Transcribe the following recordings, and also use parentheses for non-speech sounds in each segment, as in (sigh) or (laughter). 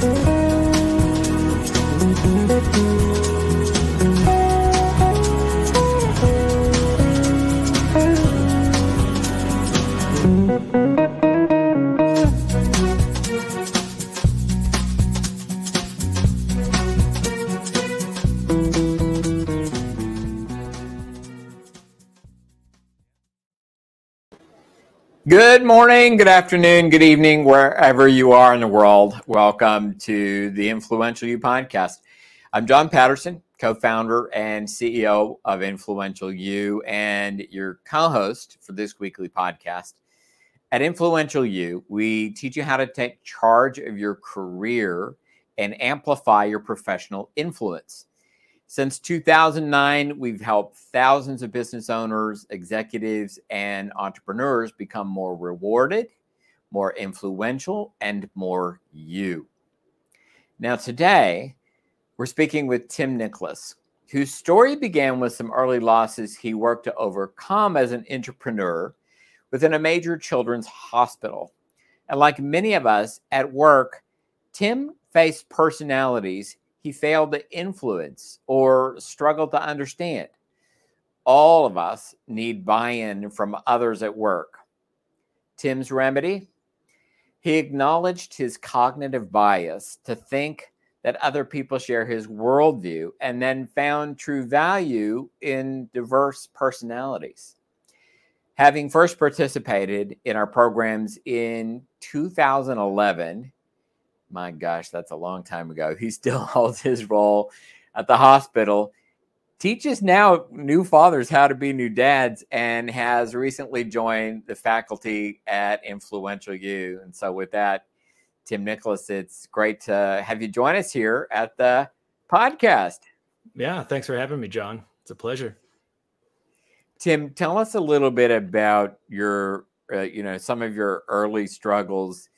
Good morning, good afternoon, good evening, wherever you are in the world. Welcome to the Influential You podcast. I'm John Patterson, co founder and CEO of Influential You, and your co host for this weekly podcast. At Influential You, we teach you how to take charge of your career and amplify your professional influence. Since 2009, we've helped thousands of business owners, executives, and entrepreneurs become more rewarded, more influential, and more you. Now, today, we're speaking with Tim Nicholas, whose story began with some early losses he worked to overcome as an entrepreneur within a major children's hospital. And like many of us at work, Tim faced personalities he failed to influence or struggled to understand. All of us need buy in from others at work. Tim's remedy? He acknowledged his cognitive bias to think that other people share his worldview and then found true value in diverse personalities. Having first participated in our programs in 2011, my gosh, that's a long time ago. He still (laughs) holds his role at the hospital, teaches now new fathers how to be new dads, and has recently joined the faculty at Influential You. And so, with that, Tim Nicholas, it's great to have you join us here at the podcast. Yeah, thanks for having me, John. It's a pleasure. Tim, tell us a little bit about your, uh, you know, some of your early struggles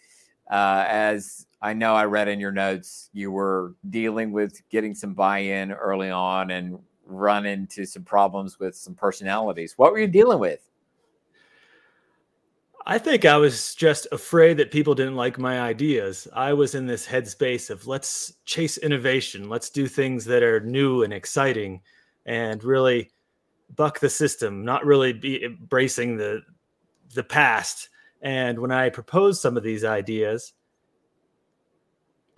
uh, as I know I read in your notes you were dealing with getting some buy-in early on and run into some problems with some personalities. What were you dealing with? I think I was just afraid that people didn't like my ideas. I was in this headspace of let's chase innovation, let's do things that are new and exciting and really buck the system, not really be embracing the the past. And when I proposed some of these ideas,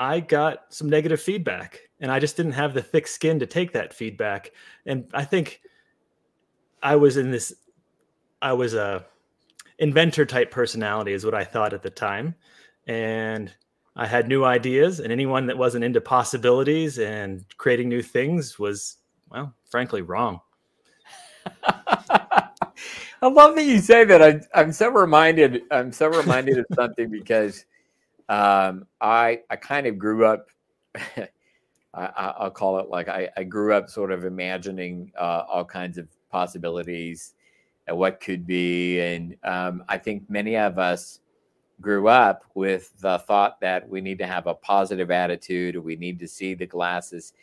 I got some negative feedback and I just didn't have the thick skin to take that feedback. And I think I was in this, I was a inventor type personality, is what I thought at the time. And I had new ideas, and anyone that wasn't into possibilities and creating new things was, well, frankly, wrong. (laughs) I love that you say that. I, I'm so reminded. I'm so reminded of something because um, I I kind of grew up. (laughs) I, will call it like I, I, grew up sort of imagining uh, all kinds of possibilities and what could be, and um, I think many of us grew up with the thought that we need to have a positive attitude, we need to see the glasses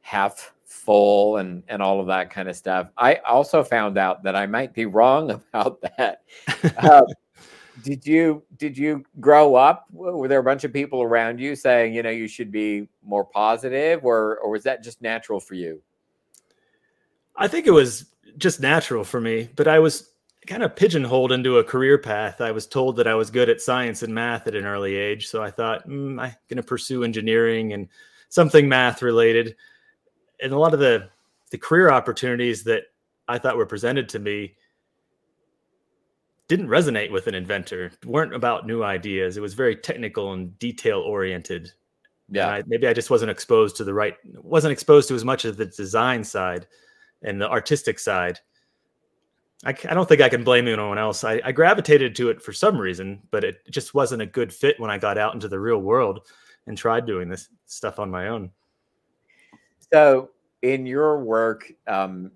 half full, and and all of that kind of stuff. I also found out that I might be wrong (laughs) about that. (laughs) uh, did you did you grow up were there a bunch of people around you saying you know you should be more positive or or was that just natural for you? I think it was just natural for me but i was kind of pigeonholed into a career path. I was told that i was good at science and math at an early age so i thought mm, i'm going to pursue engineering and something math related. And a lot of the the career opportunities that i thought were presented to me didn't resonate with an inventor weren't about new ideas. It was very technical and detail oriented. Yeah. I, maybe i just wasn't exposed to the right wasn't exposed to as much of the design side and the artistic side. I, I don't think i can blame anyone else. I, I gravitated to it for some reason but it just wasn't a good fit when i got out into the real world and tried doing this stuff on my own. So in your work um,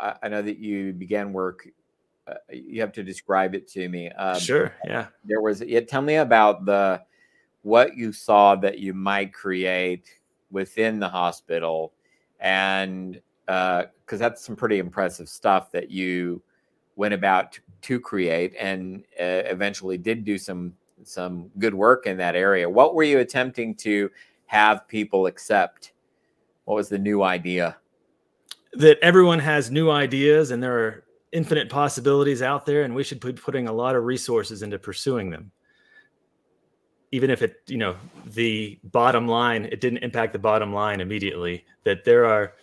I, I know that you began work uh, you have to describe it to me. Um, sure. Yeah. There was. Yeah. Tell me about the what you saw that you might create within the hospital, and because uh, that's some pretty impressive stuff that you went about to, to create, and uh, eventually did do some some good work in that area. What were you attempting to have people accept? What was the new idea? That everyone has new ideas and there are infinite possibilities out there, and we should be putting a lot of resources into pursuing them. Even if it, you know, the bottom line, it didn't impact the bottom line immediately, that there are,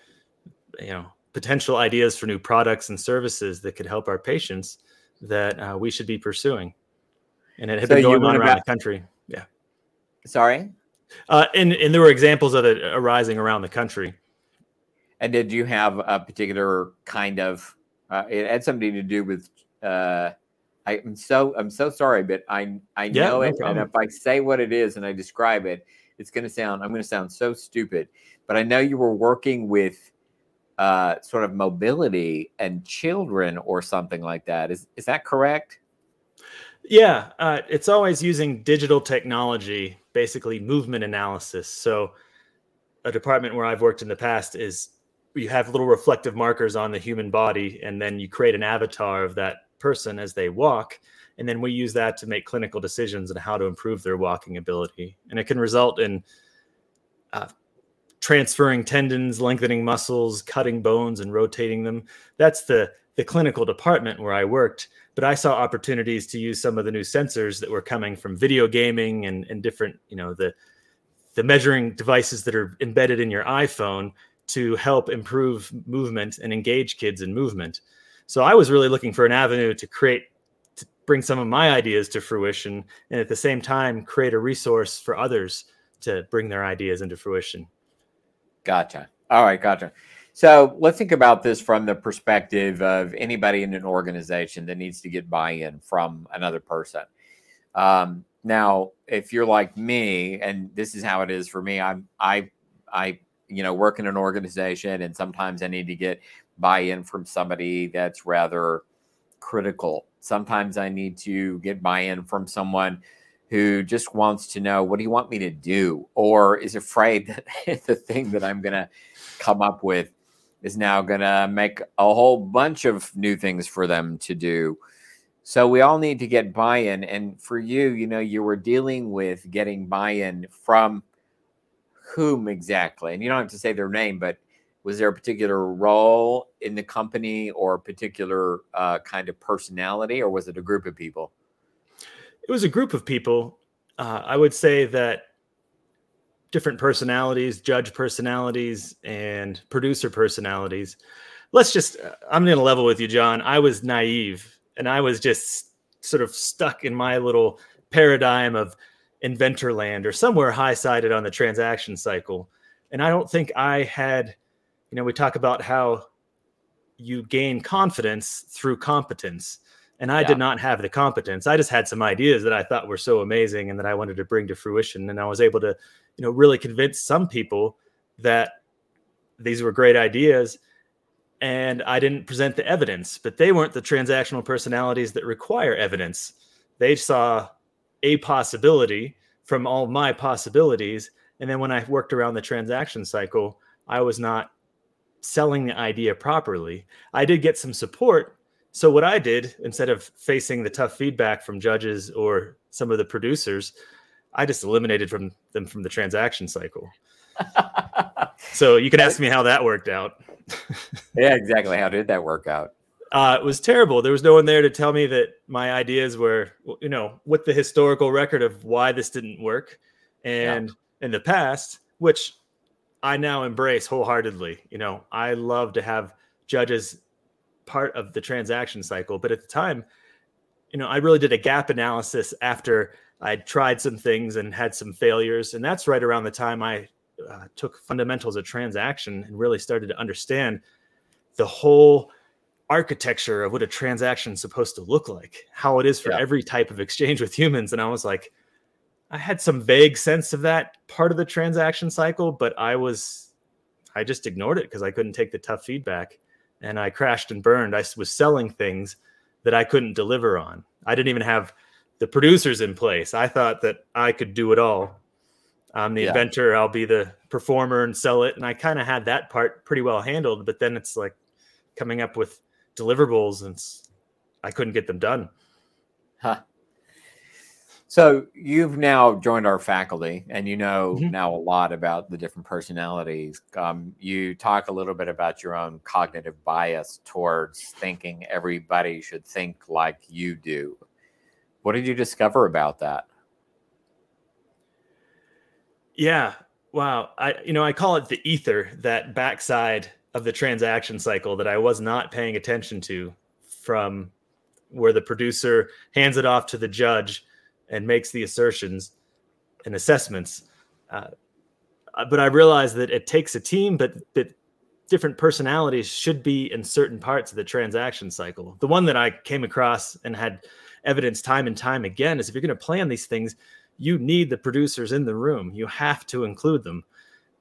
you know, potential ideas for new products and services that could help our patients that uh, we should be pursuing. And it had so been going on around about, the country. Yeah. Sorry? Uh, and, and there were examples of it arising around the country. And did you have a particular kind of, uh, it had something to do with, uh, I, am so I'm so sorry, but I I yeah, know no it, problem. and if I say what it is and I describe it, it's going to sound I'm going to sound so stupid. But I know you were working with uh, sort of mobility and children or something like that. Is is that correct? Yeah, uh, it's always using digital technology, basically movement analysis. So, a department where I've worked in the past is you have little reflective markers on the human body, and then you create an avatar of that person as they walk. And then we use that to make clinical decisions on how to improve their walking ability. And it can result in uh, transferring tendons, lengthening muscles, cutting bones, and rotating them. That's the the clinical department where I worked. But I saw opportunities to use some of the new sensors that were coming from video gaming and, and different, you know, the the measuring devices that are embedded in your iPhone to help improve movement and engage kids in movement. So I was really looking for an avenue to create to bring some of my ideas to fruition and at the same time create a resource for others to bring their ideas into fruition. Gotcha. All right, gotcha. So let's think about this from the perspective of anybody in an organization that needs to get buy-in from another person. Um, now, if you're like me, and this is how it is for me, I'm I I you know work in an organization, and sometimes I need to get buy-in from somebody that's rather critical. Sometimes I need to get buy-in from someone who just wants to know what do you want me to do? Or is afraid (laughs) that the thing that i'm going to come up with is now going to make a whole bunch of new things for them to do. So we all need to get buy-in and for you you know you were dealing with getting buy-in from whom exactly and you don't have to say their name but was there a particular role in the company or a particular uh, kind of personality or was it a group of people it was a group of people. Uh, I would say that different personalities, judge personalities, and producer personalities. Let's just, uh, I'm going to level with you, John. I was naive and I was just sort of stuck in my little paradigm of inventor land or somewhere high sided on the transaction cycle. And I don't think I had, you know, we talk about how you gain confidence through competence and I yeah. did not have the competence. I just had some ideas that I thought were so amazing and that I wanted to bring to fruition. And I was able to, you know, really convince some people that these were great ideas. And I didn't present the evidence, but they weren't the transactional personalities that require evidence. They saw a possibility from all my possibilities. And then when I worked around the transaction cycle, I was not selling the idea properly. I did get some support so what I did instead of facing the tough feedback from judges or some of the producers, I just eliminated from them from the transaction cycle. (laughs) so you can ask me how that worked out. (laughs) yeah, exactly. How did that work out? Uh, it was terrible. There was no one there to tell me that my ideas were, you know, with the historical record of why this didn't work, and yeah. in the past, which I now embrace wholeheartedly. You know, I love to have judges part of the transaction cycle. But at the time, you know, I really did a gap analysis after I'd tried some things and had some failures. And that's right around the time I uh, took fundamentals of transaction and really started to understand the whole architecture of what a transaction is supposed to look like, how it is for yeah. every type of exchange with humans. And I was like, I had some vague sense of that part of the transaction cycle, but I was, I just ignored it because I couldn't take the tough feedback and I crashed and burned. I was selling things that I couldn't deliver on. I didn't even have the producers in place. I thought that I could do it all. I'm the yeah. inventor, I'll be the performer and sell it. And I kind of had that part pretty well handled, but then it's like coming up with deliverables and I couldn't get them done. Huh. So you've now joined our faculty, and you know Mhm. now a lot about the different personalities. Um, you talk a little bit about your own cognitive bias towards thinking everybody should think like you do. What did you discover about that? Yeah. Wow. I you know, I call it the ether, that backside of the transaction cycle that I was not paying attention to from where the producer hands it off to the judge and makes the assertions and assessments. Uh, but I realized that it takes a team, but that different personalities should be in certain parts of the transaction cycle. The one that I came across and had evidence time and time again is if you're going to plan these things, you need the producers in the room. You have to include them.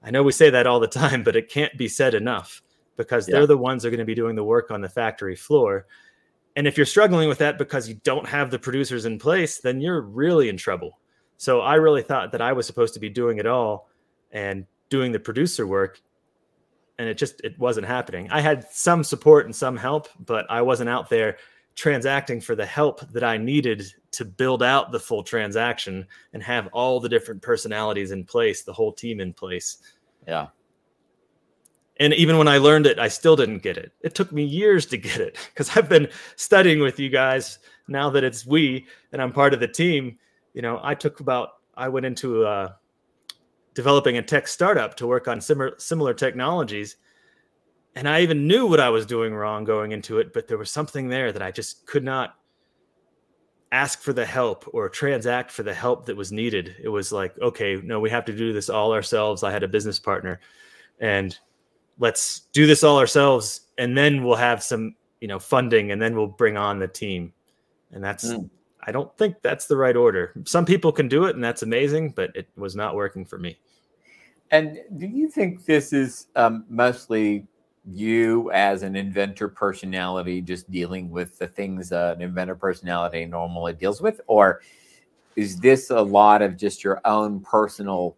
I know we say that all the time, but it can't be said enough because Yeah. they're the ones that are going to be doing the work on the factory floor. And if you're struggling with that because you don't have the producers in place, then you're really in trouble. So I really thought that I was supposed to be doing it all and doing the producer work and it just it wasn't happening. I had some support and some help, but I wasn't out there transacting for the help that I needed to build out the full transaction and have all the different personalities in place, the whole team in place. Yeah. And even when I learned it, I still didn't get it. It took me years to get it because I've been studying with you guys now that it's we and I'm part of the team. You know, I took about, I went into uh, developing a tech startup to work on similar, similar technologies. And I even knew what I was doing wrong going into it, but there was something there that I just could not ask for the help or transact for the help that was needed. It was like, okay, no, we have to do this all ourselves. I had a business partner and let's do this all ourselves and then we'll have some, you know, funding and then we'll bring on the team. And that's Mm. I don't think that's the right order. Some people can do it and that's amazing, but it was not working for me. And do you think this is um, mostly you as an inventor personality just dealing with the things uh, an inventor personality normally deals with? Or is this a lot of just your own personal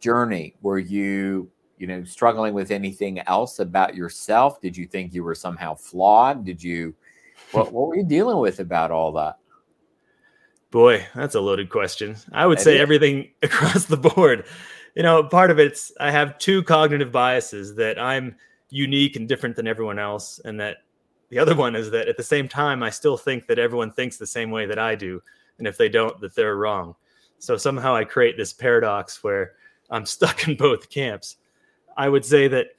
journey? Were you, you know, struggling with anything else about yourself? Did you think you were somehow flawed? Did you, what, what were you dealing with about all that? Boy, that's a loaded question. I would It say is. everything (laughs) across the board. You know, part of it's I have two cognitive biases that I'm unique and different than everyone else, and that the other one is that at the same time I still think that everyone thinks the same way that I do, and if they don't, that they're wrong. So somehow I create this paradox where I'm (laughs) stuck in both camps. I would say that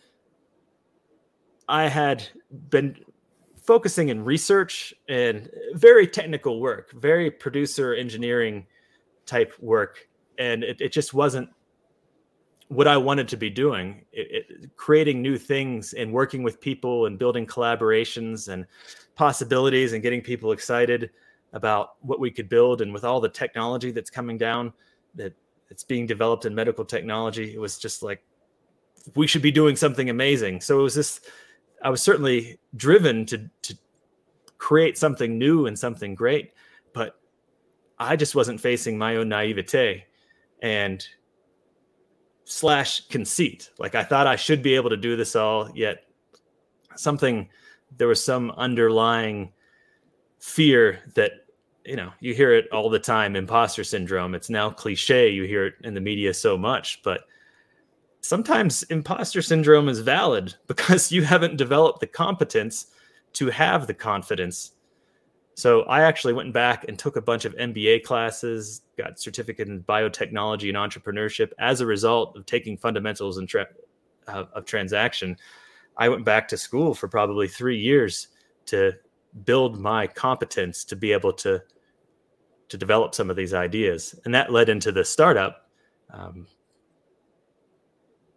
I had been focusing in research and very technical work, very producer engineering type work. And it, it just wasn't what I wanted to be doing. It, it, creating new things and working with people and building collaborations and possibilities and getting people excited about what we could build. And with all the technology that's coming down, that it's being developed in medical technology, it was just like we should be doing something amazing. So it was this I was certainly driven to to create something new and something great, but I just wasn't facing my own naivete and slash conceit. Like I thought I should be able to do this all, yet something there was some underlying fear that you know you hear it all the time imposter syndrome it's now cliche you hear it in the media so much but sometimes imposter syndrome is valid (laughs) because you haven't developed the competence to have the confidence. So I actually went back and took a bunch of MBA classes, got certificate in biotechnology and entrepreneurship as a result of taking fundamentals and tra- uh, of transaction. I went back to school for probably three years to build my competence to be able to to develop some of these ideas, and that led into the startup. Um,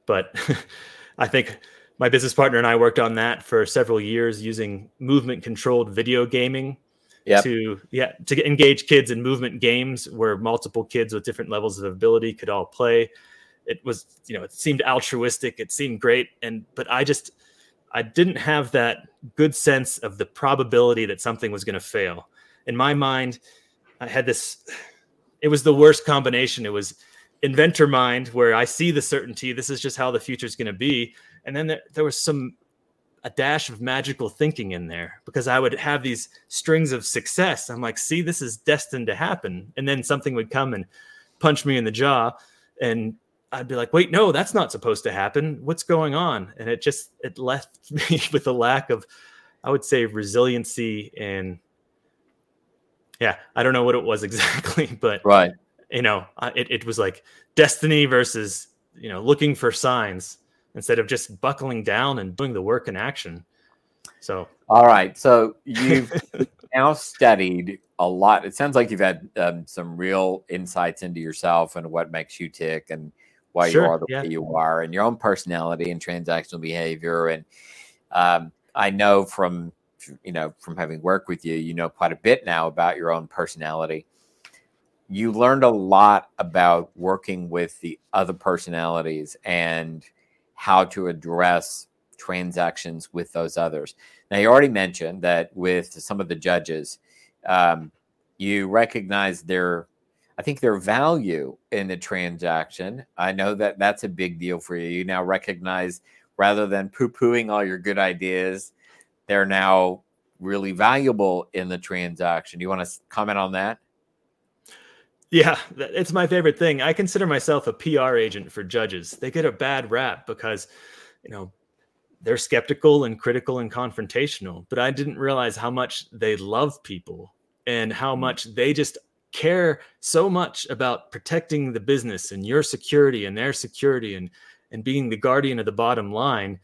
but (laughs) I think my business partner and I worked on that for several years using movement controlled video gaming Yep. to yeah to engage kids in movement games where multiple kids with different levels of ability could all play. It was you know it seemed altruistic, it seemed great, and but I just I didn't have that good sense of the probability that something was going to fail. In my mind, I had this. It was the worst combination. It was inventor mind where I see the certainty. This is just how the future is going to be. And then there, there was some a dash of magical thinking in there because I would have these strings of success. I'm like, see, this is destined to happen. And then something would come and punch me in the jaw. And I'd be like, wait, no, that's not supposed to happen. What's going on? And it just, it left (laughs) me with a lack of, I would say, resiliency and yeah, I don't know what it was (laughs) exactly, but right. You know, it, it was like destiny versus, you know, looking for signs instead of just buckling down and doing the work in action. So, all right. So you've (laughs) now studied a lot. It sounds like you've had um, some real insights into yourself and what makes you tick and why sure, you are the yeah. way you are and your own personality and transactional behavior. And um, I know from, you know, from having worked with you, you know quite a bit now about your own personality. You learned a lot about working with the other personalities and – how to address transactions with those others. Now, you already mentioned that with some of the judges, um, you recognize their, I think, their value in the transaction. I know that that's a big deal for you. You now recognize rather than poo pooing all your good ideas, they're now really valuable in the transaction. Do you want to comment on that? Yeah, it's my favorite thing. I consider myself a PR agent for judges. They get a bad rap because, you know, they're skeptical and critical and confrontational, but I didn't realize how much they love people and how mm. much they just care so much about protecting the business and your security and their security and and being the guardian of the bottom line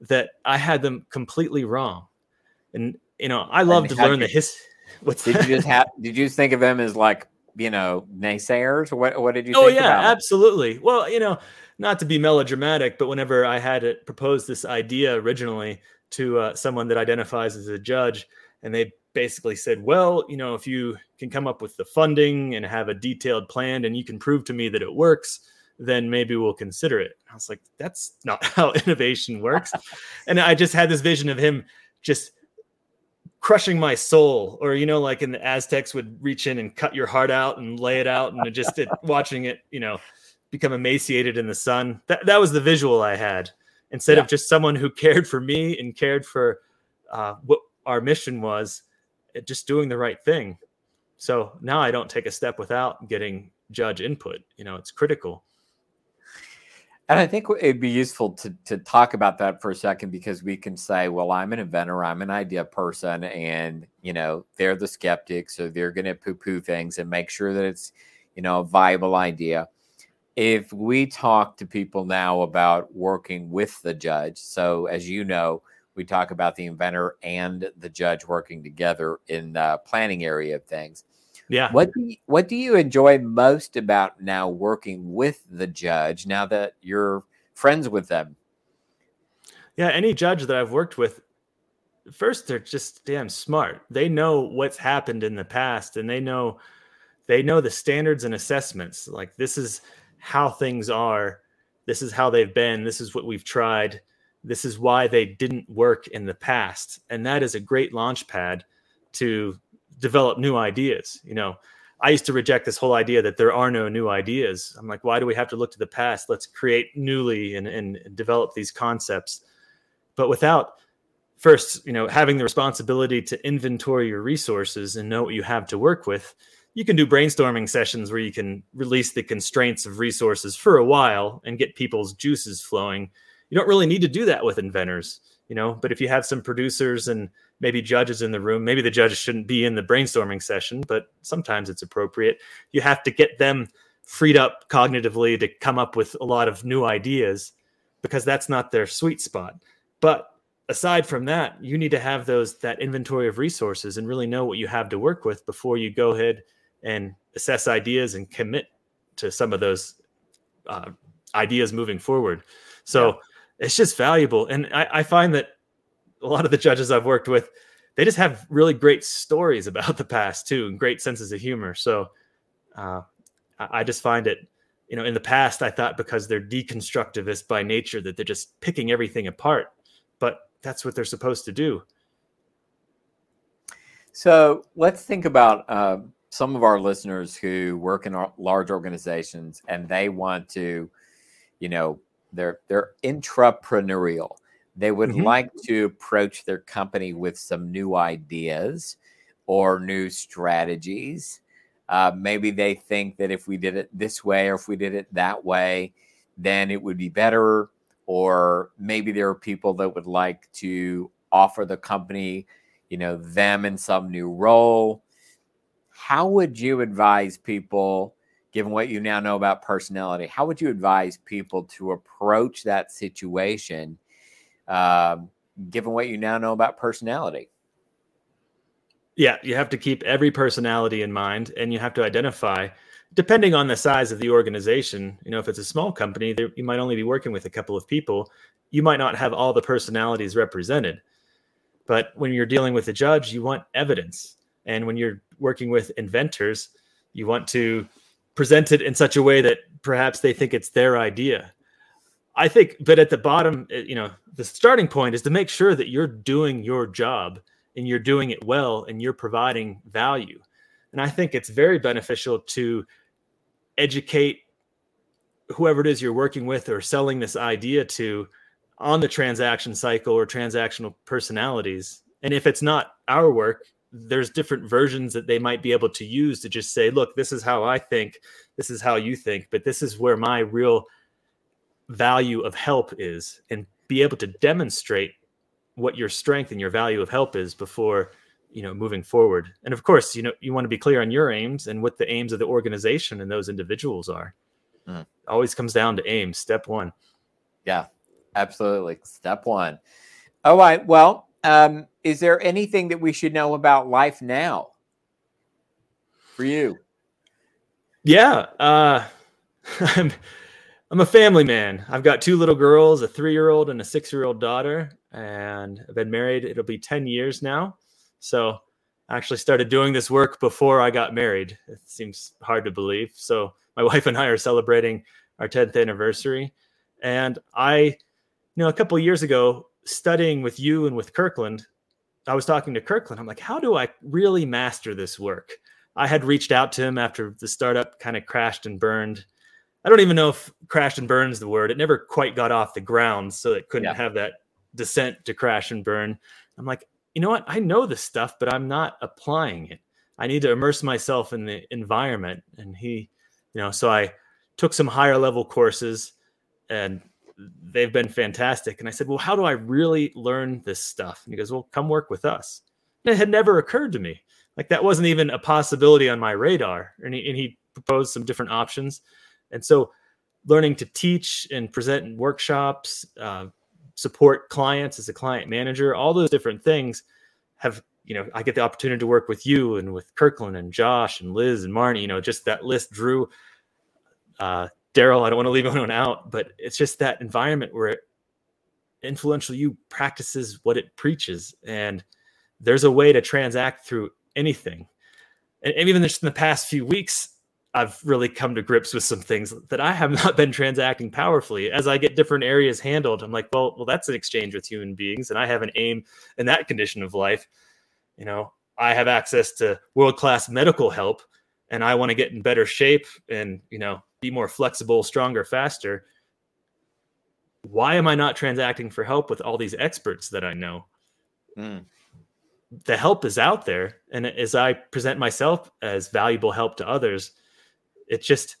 that I had them completely wrong. And you know, I love to learn the history. (laughs) What's did that? you just have? Did you think of them as like you know naysayers? What what did you oh yeah absolutely. Well you know not to be melodramatic but whenever i had it proposed this idea originally to uh, someone that identifies as a judge and they basically said well you know if you can come up with the funding and have a detailed plan and you can prove to me that it works then maybe we'll consider it. I was like that's not (laughs) how innovation works. And i just had this vision of him just crushing my soul or you know like in the aztecs would reach in and cut your heart out and lay it out and just it, (laughs) watching it you know become emaciated in the sun. That, that was the visual i had. Instead yeah. of just someone who cared for me and cared for uh, what our mission was just doing the right thing. So now i don't take a step without getting judge input you know it's critical and I think it'd be useful to to talk about that for a second because we can say, well, I'm an inventor, I'm an idea person, and you know, they're the skeptics, so they're going to poo-poo things and make sure that it's, you know, a viable idea. If we talk to people now about working with the judge, so as you know, we talk about the inventor and the judge working together in the planning area of things yeah. What do you, what do you enjoy most about now working with the judge now that you're friends with them? Yeah, any judge that I've worked with first they're just damn smart. They know what's happened in the past and they know they know the standards and assessments. Like this is how things are. This is how they've been. This is what we've tried. This is why they didn't work in the past. And that is a great launch pad to develop new ideas. You know, I used to reject this whole idea that there are no new ideas. I'm like, why do we have to look to the past? Let's create newly and, and develop these concepts. But without first, you know, having the responsibility to inventory your resources and know what you have to work with, you can do brainstorming sessions where you can release the constraints of resources for a while and get people's juices flowing. You don't really need to do that with inventors, you know, but if you have some producers and maybe judges in the room. Maybe the judges shouldn't be in the brainstorming session, but sometimes it's appropriate. You have to get them freed up cognitively to come up with a lot of new ideas because that's not their sweet spot. But aside from that, you need to have those that inventory of resources and really know what you have to work with before you go ahead and assess ideas and commit to some of those uh, ideas moving forward. So yeah. it's just valuable, and I, I find that a lot of the judges I've worked with, they just have really great stories about (laughs) the past too, and great senses of humor. So uh, I just find it, you know, in the past I thought because they're deconstructivist by nature that they're just picking everything apart, but that's what they're supposed to do. So let's think about uh, some of our listeners who work in large organizations and they want to, you know, they're they're intrapreneurial They would mm-hmm. like to approach their company with some new ideas or new strategies. Uh, maybe they think that if we did it this way or if we did it that way, then it would be better. Or maybe there are people that would like to offer the company, you know, them in some new role. How would you advise people, given what you now know about personality, how would you advise people to approach that situation, uh, given what you now know about personality? Yeah, you have to keep every personality in mind and you have to identify depending on the size of the organization, you know, if it's a small company, you might only be working with a couple of people. You might not have all the personalities represented. But when you're dealing with a judge, you want evidence. And when you're working with inventors, you want to present it in such a way that perhaps they think it's their idea. I think, but at the bottom, eh, you know, the starting point is to make sure that you're doing your job and you're doing it well and you're providing value. And I think it's very beneficial to educate whoever it is you're working with or selling this idea to on the transaction cycle or transactional personalities. And if it's not our work, there's different versions that they might be able to use to just say, look, this is how I think, this is how you think, but this is where my real value of help is, and be able to demonstrate what your strength and your value of help is before you know moving forward. And of course you know you want to be clear on your aims and what the aims of the organization and those individuals are. Mm. always comes down to aims step one. Yeah absolutely. Step one. All right well um, is there anything that we should know about life now? For you. Yeah uh, (laughs) I'm, a family man i've got two little girls a three-year-old and a six-year-old daughter and i've been married it'll be 10 years now so I actually started doing this work before I got married. It seems hard to believe. So my (laughs) wife and I are celebrating our 10th anniversary. And I, you know, a couple years ago, studying with you and with Kirkland, I was talking to Kirkland. I'm like, how do I really master this work? I had reached out to him after the startup kind of crashed and burned. I don't even know if crashed and burn is the word. It never quite got off the ground, so it couldn't yeah. have that descent to crash and burn. I'm like, you know what? I know this stuff, but I'm not applying it. I need to immerse myself in the environment. And he, you know, so I took some higher level courses and they've been fantastic. And I said, Well, how do I really learn this stuff? And he goes, Well, come work with us. And it had never occurred to me. Like that wasn't even a possibility on my radar. And he, and he proposed some different options. And so learning to teach and present in workshops, uh, support clients as a client manager, all those different things have, you know, I get the opportunity to work with you and with Kirkland and Josh and Liz and Marnie, you know, just that list, Drew, uh, Daryl, I don't want to leave (laughs) anyone out, but it's just that environment where influential you practices what it preaches. And there's a way to transact through anything. And, even just in the past few weeks, I've really come to grips with some things that I have (laughs) not been transacting powerfully. As I get different areas handled, I'm like, well, well, that's an exchange with human beings, and I have an aim in that condition of life. You know, I have access to world class medical help, and I want to get in better shape and you know be more flexible, stronger, faster. Why am I not transacting for help with all these experts that I know? Mm. The help is out there, and as I present myself as valuable help to others it's just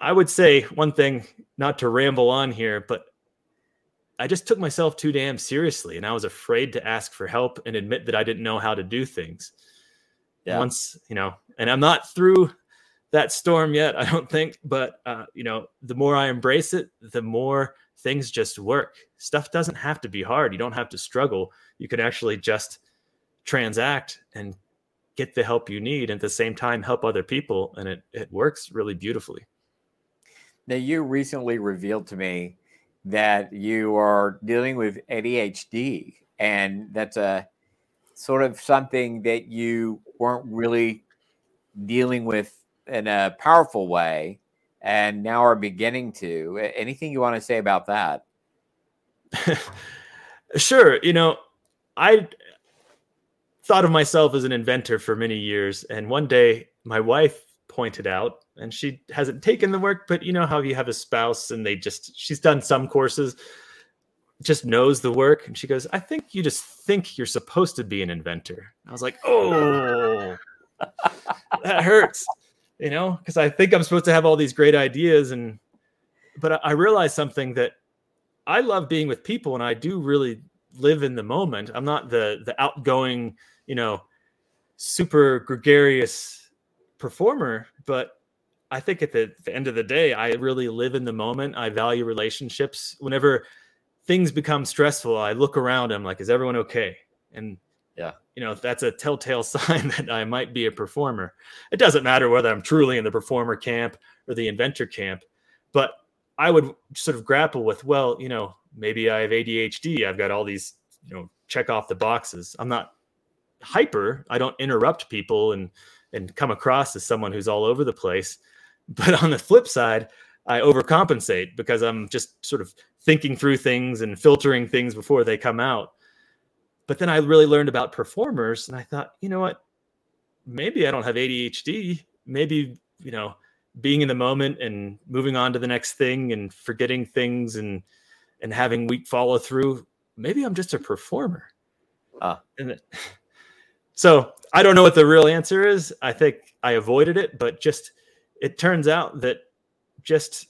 I would say one thing, not to ramble on here, but I just took myself too damn seriously and I was afraid to ask for help and admit that I didn't know how to do things. Yeah. Once, you know, and I'm not through that storm yet, I don't think, but uh, you know, the more I embrace it, the more things just work. Stuff doesn't have to be hard. You don't have to struggle. You can actually just transact and get the help you need and at the same time help other people and it, it works really beautifully. Now you recently revealed to me that you are dealing with adhd and that's a sort of something that you weren't really dealing with in a powerful way and now are beginning to. Anything you want to say about that? (laughs) Sure you know i thought of myself as an inventor for many years. And one day my wife pointed out, and she hasn't taken the work, but you know how you have a spouse and they just, she's done some courses. just knows the work. And she goes, I think you just think you're supposed to be an inventor. I was like, oh, that hurts, you know, because I think I'm supposed to have all these great ideas. And, but I realized something that I love being with people and I do really live in the moment. I'm not the, the outgoing, you know, super gregarious performer, but I think at the, the, end of the day, I really live in the moment. I value relationships. Whenever things become stressful, I look around. I'm like, is everyone okay? And yeah, you know, that's a telltale (laughs) sign that I might be a performer. It doesn't matter whether I'm truly in the performer camp or the inventor camp, but I would sort of grapple with, well, you know, maybe I have ADHD. I've got all these, you know, check off the boxes. I'm not hyper. I don't interrupt people and and come across as someone who's all over the place. (laughs) But on the flip side, I overcompensate because I'm just sort of thinking through things and filtering things before they come out. But then I really learned about performers and I thought, you know what? Maybe I don't have ADHD. Maybe, you know, being in the moment and moving on to the next thing and forgetting things and and having weak follow through, maybe I'm just a performer. Uh. And (laughs) so I don't know what the real answer is. I think I avoided it, but just it turns out that just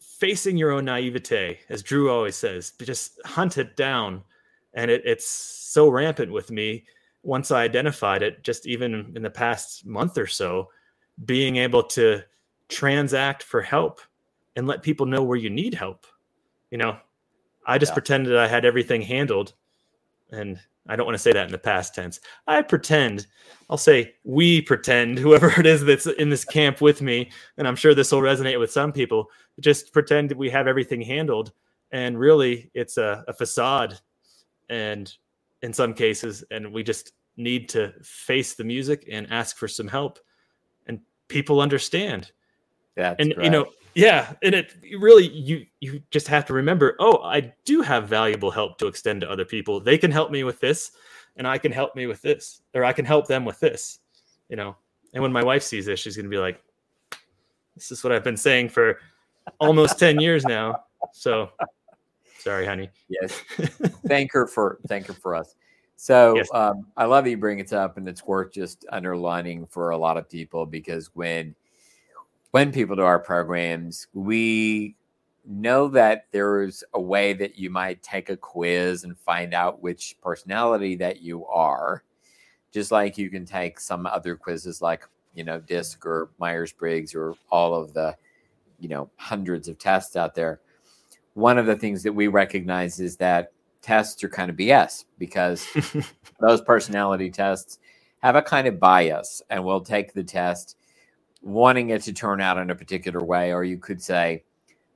facing your own naivete, as Drew always says, just hunt it down. And it, it's so rampant with me once I identified it, just even in the past month or so, being able to transact for help and let people know where you need help. You know, I just yeah. pretended I had everything handled. And I don't want to say that in the past tense. I pretend, I'll say we pretend, (laughs) whoever it is that's in this camp with me, and I'm sure this will resonate with some people, just pretend that we have everything handled. And really, it's a, a facade. And in some cases, and we just need to face the music and ask for some help. And people understand. Yeah. And, right. you know, yeah, and it really you you just have to remember, oh, I do have valuable help to extend to other people. They can help me with this, and I can help me with this, or I can help them with this. You know, and when my wife sees this, she's gonna be like, "This is what I've been saying for almost ten years now." So, sorry, honey. Yes, (laughs) thank her for thank her for us. So yes. um, I love that you bring it up, and it's worth just underlining for a lot of people because when when people do our programs, we know that there's a way that you might take a quiz and find out which personality that you are, just like you can take some other quizzes like, you know, DISC or Myers Briggs or all of the, you know, hundreds of tests out there. One of the things that we recognize is that tests are kind of BS because (laughs) those personality tests have a kind of bias and we'll take the test wanting it to turn out in a particular way, or you could say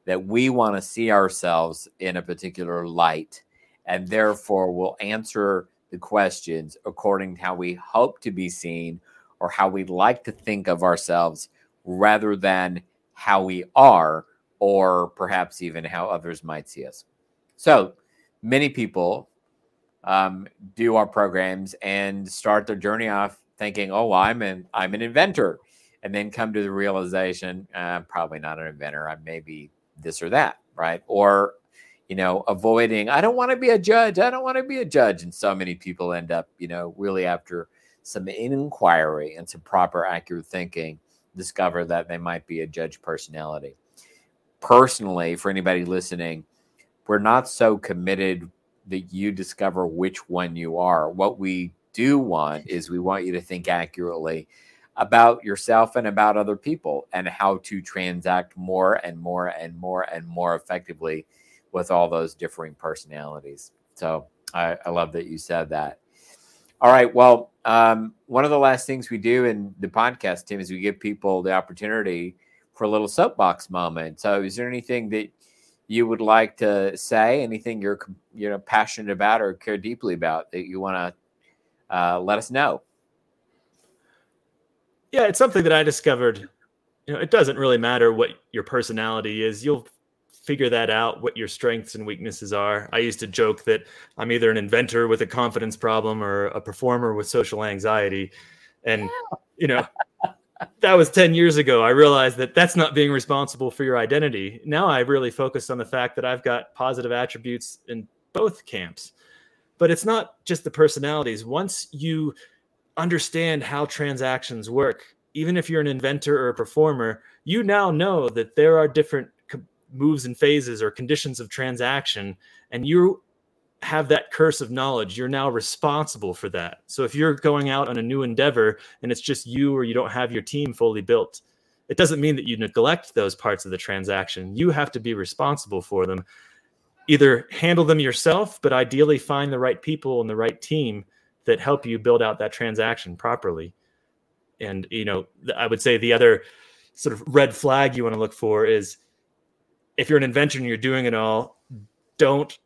that we want to see ourselves in a particular light, and therefore will answer the questions according to how we hope to be seen or how we like to think of ourselves rather than how we are or perhaps even how others might see us. So many people um, do our programs and start their journey off thinking, "Oh, I'm an I'm an inventor," and then come to the realization uh, I'm probably not an inventor. I'm maybe this or that, right? Or, you know, avoiding, I don't want to be a judge. I don't want to be a judge. And so many people end up, you know, really after some inquiry and some proper, accurate thinking, discover that they might be a judge personality. Personally, for anybody listening, we're not so committed that you discover which one you are. What we do want is we want you to think accurately about yourself and about other people and how to transact more and more and more and more effectively with all those differing personalities. So I, I love that you said that. All right. Well, um, one of the last things we do in the podcast, Tim, is we give people the opportunity for a little soapbox moment. So, is there anything that you would like to say? Anything you're you know passionate about or care deeply about that you want to uh, let us know? Yeah, it's something that I discovered. You know, it doesn't really matter what your personality is. You'll figure that out what your strengths and weaknesses are. I used to joke that I'm either an inventor with a confidence problem or a performer with social anxiety. And you know, that was 10 years ago. I realized that that's not being responsible for your identity. Now I really focus on the fact that I've got positive attributes in both camps. But it's not just the personalities. Once you understand how transactions work, even if you're an inventor or a performer, you now know that there are different moves and phases or conditions of transaction, and you have that curse of knowledge. You're now responsible for that. So if you're going out on a new endeavor and it's just you or you don't have your team fully built, it doesn't mean that you neglect those parts of the transaction. You have to be responsible for them. Either handle them yourself, but ideally find the right people and the right team that help you build out that transaction properly. And you know, I would say the other sort of red flag you want to look for is if you're an inventor and you're doing it all, don't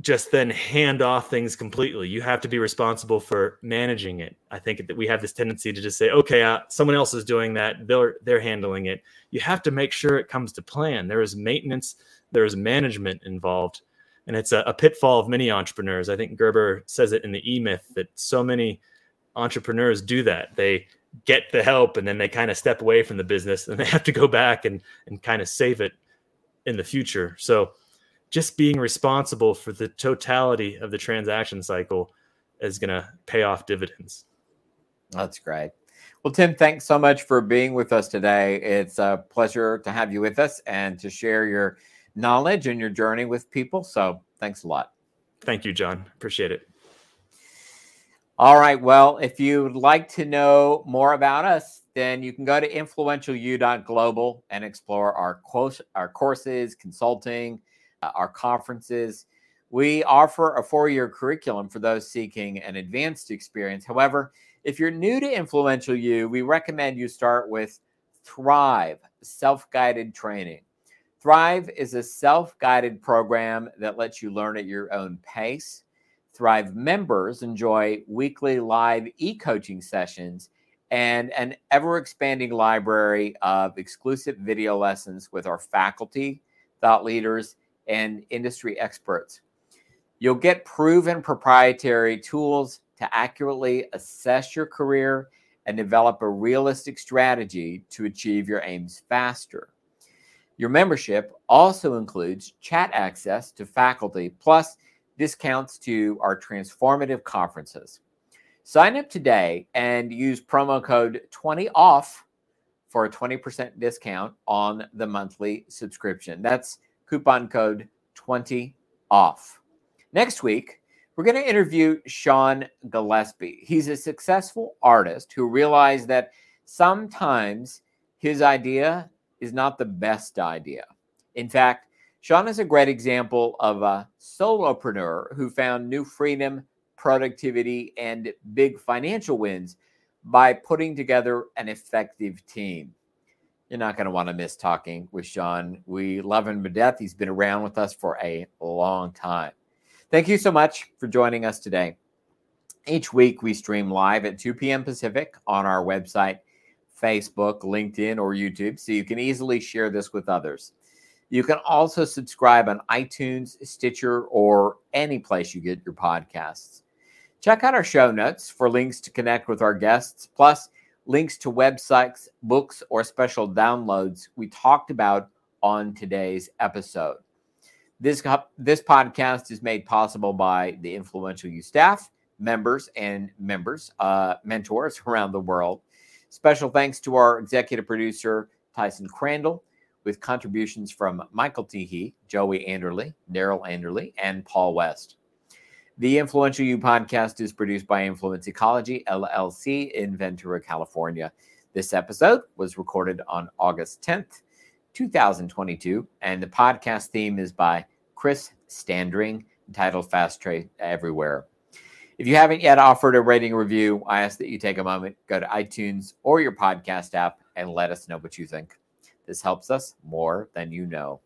just then hand off things completely. You have to be responsible for managing it. I think that we have this tendency to just say, "Okay, uh, someone else is doing that; they're they're handling it." You have to make sure it comes to plan. There is maintenance, there is management involved, and it's a, a pitfall of many entrepreneurs. I think Gerber says it in the E Myth that so many entrepreneurs do that. They get the help and then they kind of step away from the business and (laughs) they have to go back and and kind of save it in the future. So just being responsible for the totality of the transaction cycle is going to pay off dividends. That's great. Well, Tim, thanks so much for being with us today. It's a pleasure to have you with us and to share your knowledge and your journey with people. So thanks a lot. Thank you, John. Appreciate it. All right. Well, if you'd like to know more about us, then you can go to influentialu.global and explore our, course, our courses, consulting, uh, our conferences. We offer a four year curriculum for those seeking an advanced experience. However, if you're new to Influential You, we recommend you start with Thrive self guided training. Thrive is a self guided program that lets you learn at your own pace. Thrive members enjoy weekly live e coaching sessions and an ever expanding library of exclusive video lessons with our faculty, thought leaders, and industry experts. You'll get proven proprietary tools to accurately assess your career and develop a realistic strategy to achieve your aims faster. Your membership also includes chat access to faculty, plus discounts to our transformative conferences. Sign up today and use promo code 20OFF for a 20% discount on the monthly subscription. That's coupon code 20OFF. Next week, we're going to interview Sean Gillespie. He's a successful artist who realized that sometimes his idea is not the best idea. In fact, Sean is a great example of a solopreneur who found new freedom productivity, and big financial wins by putting together an effective team. You're not going to want to miss talking with Sean. We love him to death. He's been around with us for a long time. Thank you so much for joining us today. Each week, we stream live at 2 p.m. Pacific on our website, Facebook, LinkedIn, or YouTube, so you can easily share this with others. You can also subscribe on iTunes, Stitcher, or any place you get your podcasts. Check out our show notes for links to connect with our guests, plus links to websites, books, or special downloads we talked about on today's episode. This, this podcast is made possible by the Influential You staff, members, and members, uh, mentors around the world. Special thanks to our executive producer, Tyson Crandall, with contributions from Michael Teehee, Joey Anderley, Daryl Anderley, and Paul West. The Influential You podcast is produced by Influence Ecology LLC in Ventura, California. This episode was recorded on August 10th, 2022, and the podcast theme is by Chris Standring, entitled Fast Trade Everywhere. If you haven't yet offered a rating review, I ask that you take a moment, go to iTunes or your podcast app, and let us know what you think. This helps us more than you know.